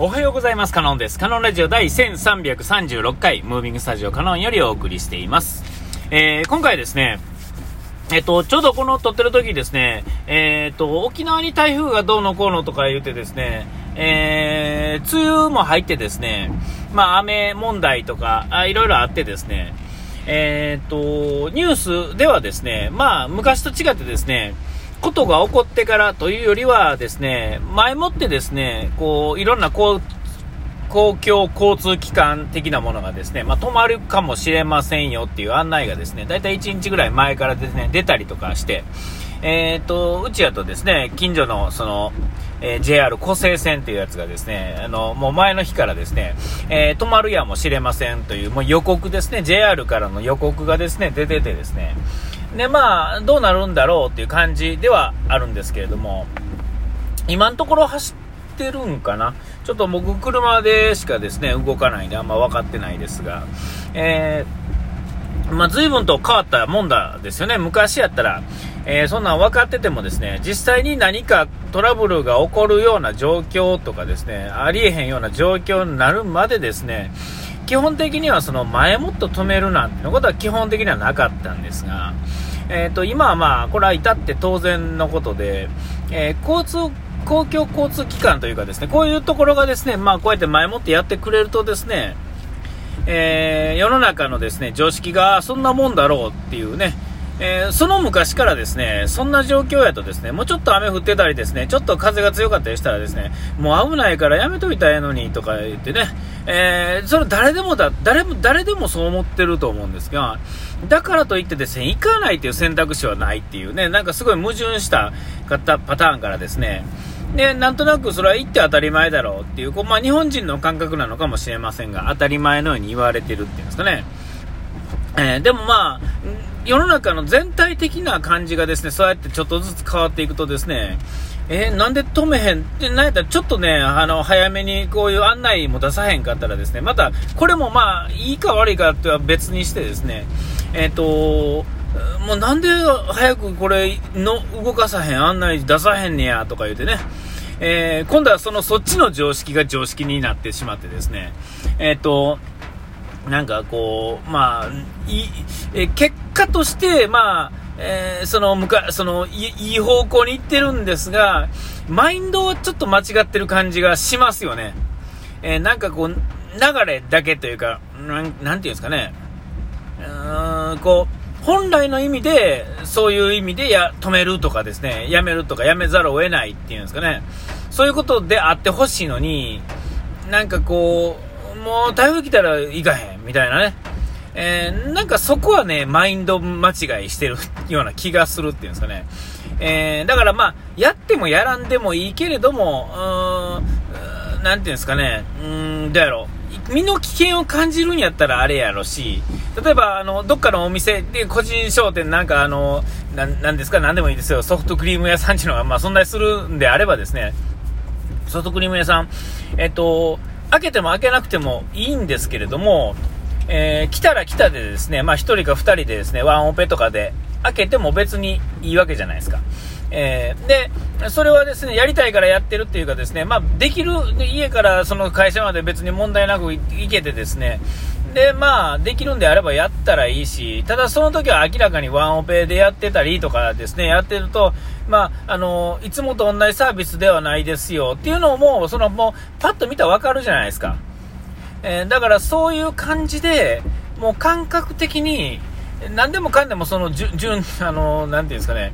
おはようございます。カノンです。カノンラジオ第1336回、ムービングスタジオカノンよりお送りしています。えー、今回ですね、えっと、ちょうどこの撮ってる時ですね、えー、っと、沖縄に台風がどうのこうのとか言うてですね、えー、梅雨も入ってですね、まあ、雨問題とか、あいろいろあってですね、えー、っと、ニュースではですね、まあ、昔と違ってですね、ことが起こってからというよりはですね、前もってですね、こう、いろんな公公共交通機関的なものがですね、まあ、止まるかもしれませんよっていう案内がですね、だいたい1日ぐらい前からですね、出たりとかして、えっ、ー、と、うちやとですね、近所のその、えー、JR 湖西線っていうやつがですね、あの、もう前の日からですね、えー、止まるやもしれませんという、もう予告ですね、JR からの予告がですね、出ててですね、で、まあ、どうなるんだろうっていう感じではあるんですけれども、今のところ走ってるんかな？ちょっと僕、車でしかですね、動かないんであんま分かってないですが、えー、まあ、随分と変わったもんだですよね。昔やったら、えー、そんなん分かっててもですね、実際に何かトラブルが起こるような状況とかですね、ありえへんような状況になるまでですね、基本的にはその前もっと止めるなんてのことは基本的にはなかったんですが、えー、と今はまあこれは至って当然のことで、えー、交通公共交通機関というかですねこういうところがですねまあこうやって前もってやってくれるとですね、えー、世の中のですね常識がそんなもんだろうっていうねえー、その昔からですね、そんな状況やとですね、もうちょっと雨降ってたりですね、ちょっと風が強かったりしたらですね、もう危ないからやめといたらええのにとか言ってね、えー、それ誰でもだ、誰も、誰でもそう思ってると思うんですが、だからといってですね、行かないという選択肢はないっていうね、なんかすごい矛盾したパターンからですね、で、なんとなくそれは行って当たり前だろうっていう、こうまあ、日本人の感覚なのかもしれませんが、当たり前のように言われてるっていうんですかね。えー、でもまあ、世の中の全体的な感じがですね、そうやってちょっとずつ変わっていくとですね、えー、なんで止めへん？って、なんやったらちょっとね、あの、早めにこういう案内も出さへんかったらですね、また、これもまあ、いいか悪いかとは別にしてですね、えっ、ー、と、もうなんで早くこれの動かさへん、案内出さへんねやとか言うてね、えー、今度はそのそっちの常識が常識になってしまってですね、えっ、と、なんかこう、まあ、いえ結果として、まあ、えー、その、むか、そのい、いい方向に行ってるんですが、マインドはちょっと間違ってる感じがしますよね。えー、なんかこう、流れだけというか、なん、なんていうんですかね。うーん、こう、本来の意味で、そういう意味でや、止めるとかですね、やめるとかやめざるを得ないっていうんですかね。そういうことであってほしいのに、なんかこう、もう台風来たら行かへん、みたいなね。えー、なんかそこはね、マインド間違いしてるような気がするっていうんですかね。えー、だからまあ、やってもやらんでもいいけれども、うーん、なていうんですかね、うーん、どうやろう。身の危険を感じるんやったらあれやろし、例えば、あの、どっかのお店で個人商店なんかあの、なですか、なんでもいいですよ。ソフトクリーム屋さんっていうのが、まあ、存在するんであればですね、ソフトクリーム屋さん、えっと、開けても開けなくてもいいんですけれども、えー、来たら来たでですね、まあ1人か2人でですね、ワンオペとかで開けても別にいいわけじゃないですか。えー、で、それはですね、やりたいからやってるっていうかですね、まあ、できる、家からその会社まで別に問題なく行けてですね、で、まあ、できるんであればやったらいいし、ただその時は明らかにワンオペでやってたりとかですね、やってると、まあ、あの、いつもと同じサービスではないですよっていうのも、そのもう、パッと見たらわかるじゃないですか。えー、だからそういう感じで、もう感覚的に、何でもかんでもその、順、あの、なんていうんですかね、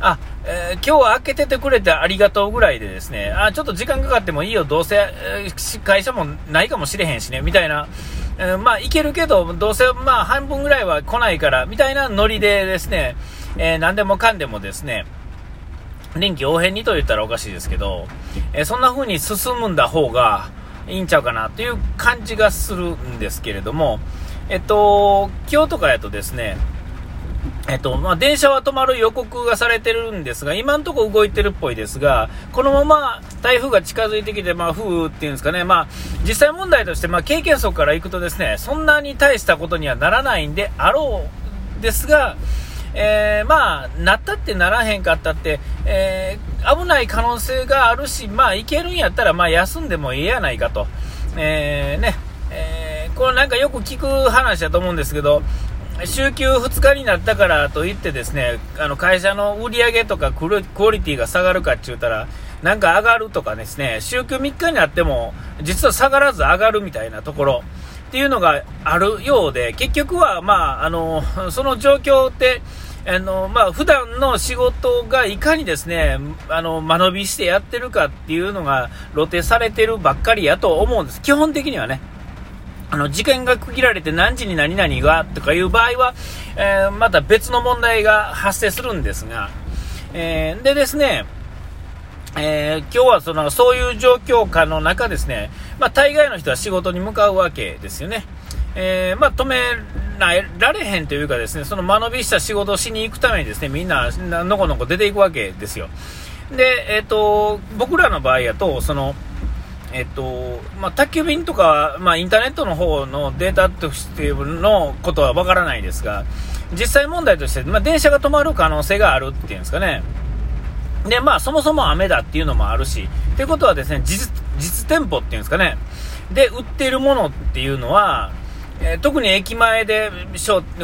あ、えー、今日は開けててくれてありがとうぐらいでですね、あ、ちょっと時間かかってもいいよ、どうせ、えー、会社もないかもしれへんしね、みたいな、えー、まあ、いけるけど、どうせ、まあ、半分ぐらいは来ないから、みたいなノリでですね、えー、何でもかんでもですね、臨機応変にと言ったらおかしいですけど、えそんな風に進むんだ方がいいんちゃうかなという感じがするんですけれども、えっと、今日とかやとですね、えっと、まあ、電車は止まる予告がされてるんですが、今のとこ動いてるっぽいですが、このまま台風が近づいてきて、まあ、風雨っていうんですかね、まあ、実際問題として、まあ、経験則からいくとですね、そんなに大したことにはならないんであろうですが、えー、まあ、なったってならへんかったって、えー、危ない可能性があるし、まあ、いけるんやったら、まあ、休んでもいいやないかと。えー、ね、えー、これなんかよく聞く話だと思うんですけど、週休2日になったからといってですね、あの会社の売り上げとかクオリティが下がるかって言ったら、なんか上がるとかですね、週休3日になっても、実は下がらず上がるみたいなところっていうのがあるようで、結局は、まあ、あの、その状況って、あの、まあ、普段の仕事がいかにですね、あの、間延びしてやってるかっていうのが露呈されてるばっかりやと思うんです。基本的にはね。あの、時間が区切られて何時に何々がとかいう場合は、えー、また別の問題が発生するんですが、えー、でですね、えー、今日はそのそういう状況下の中ですね、まあ、大概の人は仕事に向かうわけですよね。えー、まあ、止められへんというかですね、その間延びした仕事をしに行くためにですね、みんなのこのこ出ていくわけですよ。で、えっ、ー、と、僕らの場合やと、その、えっと、まあ、宅急便とか、まあ、インターネットの方のデータとしてのことはわからないですが、実際問題として、まあ、電車が止まる可能性があるっていうんですかね。で、まあ、そもそも雨だっていうのもあるし、ってことはですね、実、実店舗っていうんですかね、で、売っているものっていうのは、えー、特に駅前で、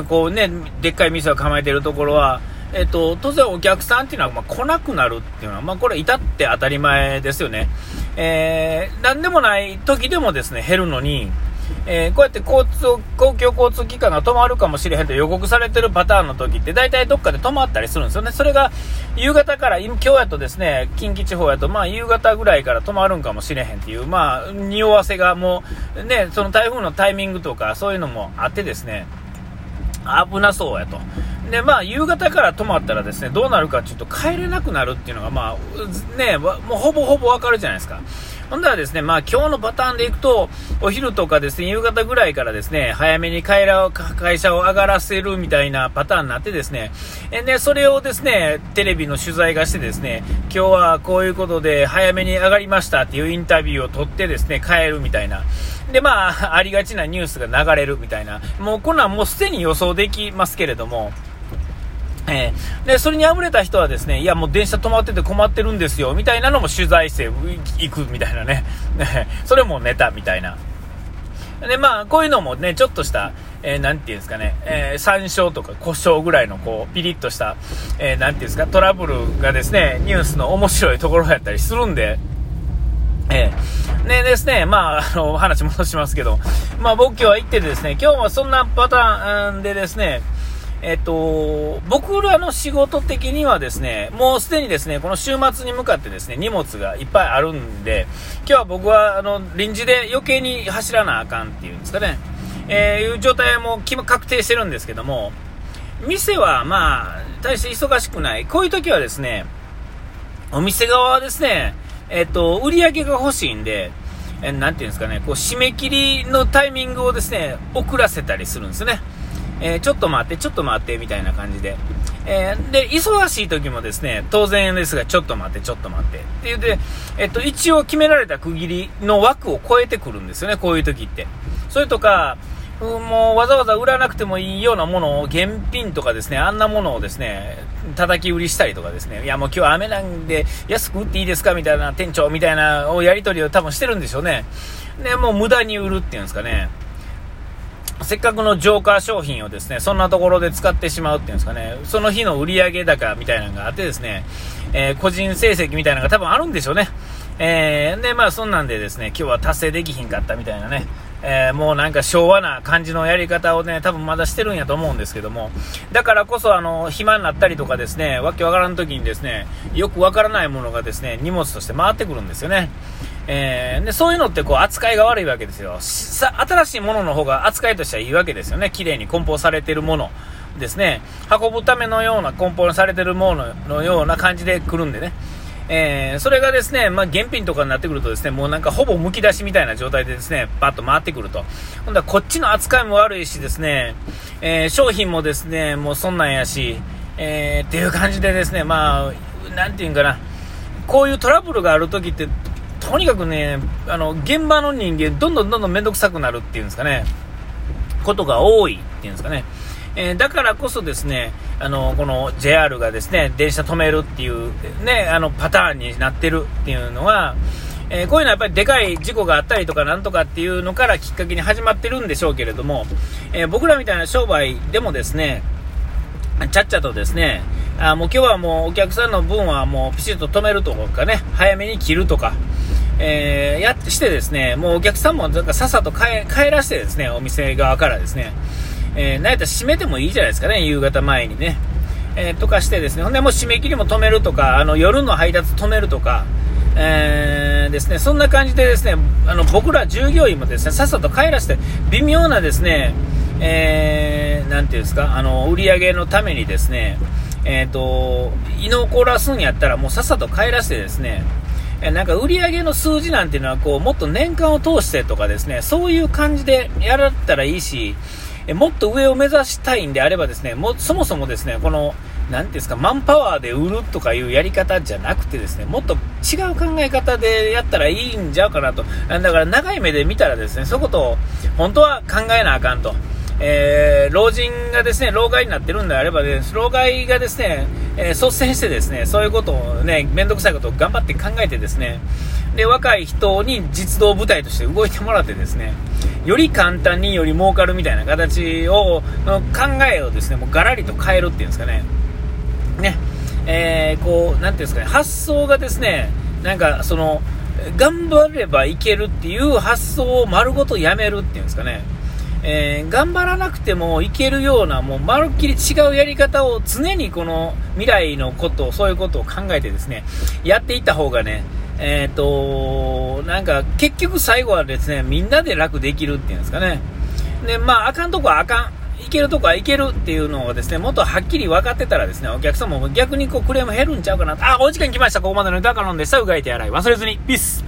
こうね、でっかい店を構えてるところは、えっ、ー、と、当然お客さんっていうのは、まあ、来なくなるっていうのは、まあ、これ至って当たり前ですよね。えー、でもない時でもですね、減るのに、えー、こうやって交通、公共交通機関が止まるかもしれへんと予告されてるパターンの時って、大体どっかで止まったりするんですよね。それが、夕方から、今日やとですね、近畿地方やと、まあ、夕方ぐらいから止まるんかもしれへんっていう、まあ、匂わせがもう、ね、その台風のタイミングとか、そういうのもあってですね、危なそうやと。で、まあ、夕方から止まったらですね、どうなるかちょっと帰れなくなるっていうのが、まあ、ね、もうほぼほぼわかるじゃないですか。ほんだらですね、まあ今日のパターンでいくと、お昼とかですね、夕方ぐらいからですね、早めに会社を上がらせるみたいなパターンになってですね、で、それをですね、テレビの取材がしてですね、今日はこういうことで早めに上がりましたっていうインタビューを取ってですね、帰るみたいな。で、まあ、ありがちなニュースが流れるみたいな。もうこんなんもうすでに予想できますけれども、えー、で、それに敗れた人はですね、いやもう電車止まってて困ってるんですよ、みたいなのも取材していくみたいな ね。それもネタみたいな。で、まあ、こういうのもね、ちょっとした、えー、なんていうんですかね、えー、山椒とか故障ぐらいの、こう、ピリッとした、えー、なんていうんですか、トラブルがですね、ニュースの面白いところやったりするんで、えー、でですね、まあ、あの、話戻しますけど、まあ、僕今日は行ってですね、今日はそんなパターンでですね、えっと、僕らの仕事的にはですね、もうすでにですね、この週末に向かってですね、荷物がいっぱいあるんで、今日は僕は、あの、臨時で余計に走らなあかんっていうんですかね、えー、いう状態も確定してるんですけども、店はまあ、大して忙しくない。こういう時はですね、お店側はですね、えっと、売り上げが欲しいんで、えなんていうんですかね、こう、締め切りのタイミングをですね、遅らせたりするんですね。えー、ちょっと待って、ちょっと待って、みたいな感じで。えー、で、忙しい時もですね、当然ですが、ちょっと待って、ちょっと待って。って言って、えっと、一応決められた区切りの枠を超えてくるんですよね、こういう時って。それとか、もうわざわざ売らなくてもいいようなものを、現品とかですね、あんなものをですね、叩き売りしたりとかですね、いやもう今日雨なんで安く売っていいですかみたいな店長みたいなやり取りを多分してるんでしょうね。で、もう無駄に売るっていうんですかね。せっかくのジョーカー商品をですね、そんなところで使ってしまうっていうんですかね、その日の売上高みたいなのがあってですね、えー、個人成績みたいなのが多分あるんでしょうね。えー、で、まあそんなんでですね、今日は達成できひんかったみたいなね、えー、もうなんか昭和な感じのやり方をね、多分まだしてるんやと思うんですけども、だからこそあの、暇になったりとかですね、わけわからん時にですね、よくわからないものがですね、荷物として回ってくるんですよね。えー、で、そういうのってこう扱いが悪いわけですよ。新しいものの方が扱いとしてはいいわけですよね。綺麗に梱包されてるものですね。運ぶためのような梱包されてるもののような感じで来るんでね。えー、それがですね、まあ、現品とかになってくるとですね、もうなんかほぼ剥き出しみたいな状態でですね、パッと回ってくると。ほんだこっちの扱いも悪いしですね、えー、商品もですね、もうそんなんやし、えー、っていう感じでですね、まあ、なんていうんかな、こういうトラブルがある時ってとにかくね、あの、現場の人間、どんどんどんどん面倒くさくなるっていうんですかね、ことが多いっていうんですかね。えー、だからこそですね、あの、この JR がですね、電車止めるっていう、ね、あの、パターンになってるっていうのは、えー、こういうのはやっぱりでかい事故があったりとかなんとかっていうのからきっかけに始まってるんでしょうけれども、えー、僕らみたいな商売でもですね、ちゃっちゃとですね、あもう今日はもうお客さんの分はもうピシッと止めるとかね、早めに切るとか、えー、やってしてですね、もうお客さんもなんかさっさと帰らせてですね、お店側からですね、えー、なんやったら閉めてもいいじゃないですかね、夕方前にね。えー、とかしてですね、ほんでもう締め切りも止めるとか、あの夜の配達止めるとか、えー、ですね、そんな感じでですね、あの僕ら従業員もですね、さっさと帰らせて、微妙なですね、えー、ていうんですか、あの、売り上げのためにですね、えっ、ー、と、居残らすんやったらもうさっさと帰らせてですね、なんか売り上げの数字なんていうのはこうもっと年間を通してとかですねそういう感じでやられたらいいしもっと上を目指したいんであればですねもそもそもですねこの何ていうんですかマンパワーで売るとかいうやり方じゃなくてですねもっと違う考え方でやったらいいんちゃうかなとだから長い目で見たらですねそういうことを本当は考えなあかんと。えー、老人がですね、老害になってるんであればね、老害がですね、えー、率先してですね、そういうことをね、めんどくさいことを頑張って考えてですね、で、若い人に実動部隊として動いてもらってですね、より簡単により儲かるみたいな形を、考えをですね、もうガラリと変えるっていうんですかね、ね、えー、こう、なんていうんですかね、発想がですね、なんかその、頑張ればいけるっていう発想を丸ごとやめるっていうんですかね、えー、頑張らなくてもいけるような、もうまるっきり違うやり方を常にこの未来のことを、そういうことを考えてですね、やっていった方がね、えっ、ー、と、なんか結局最後はですね、みんなで楽できるっていうんですかね。で、まあ、あかんとこはあかん。いけるとこはいけるっていうのをですね、もっとはっきり分かってたらですね、お客様も逆にこうクレーム減るんちゃうかなあ、お時間来ました。ここまでの歌か飲んでさ、うがいて洗い忘れずに。ピース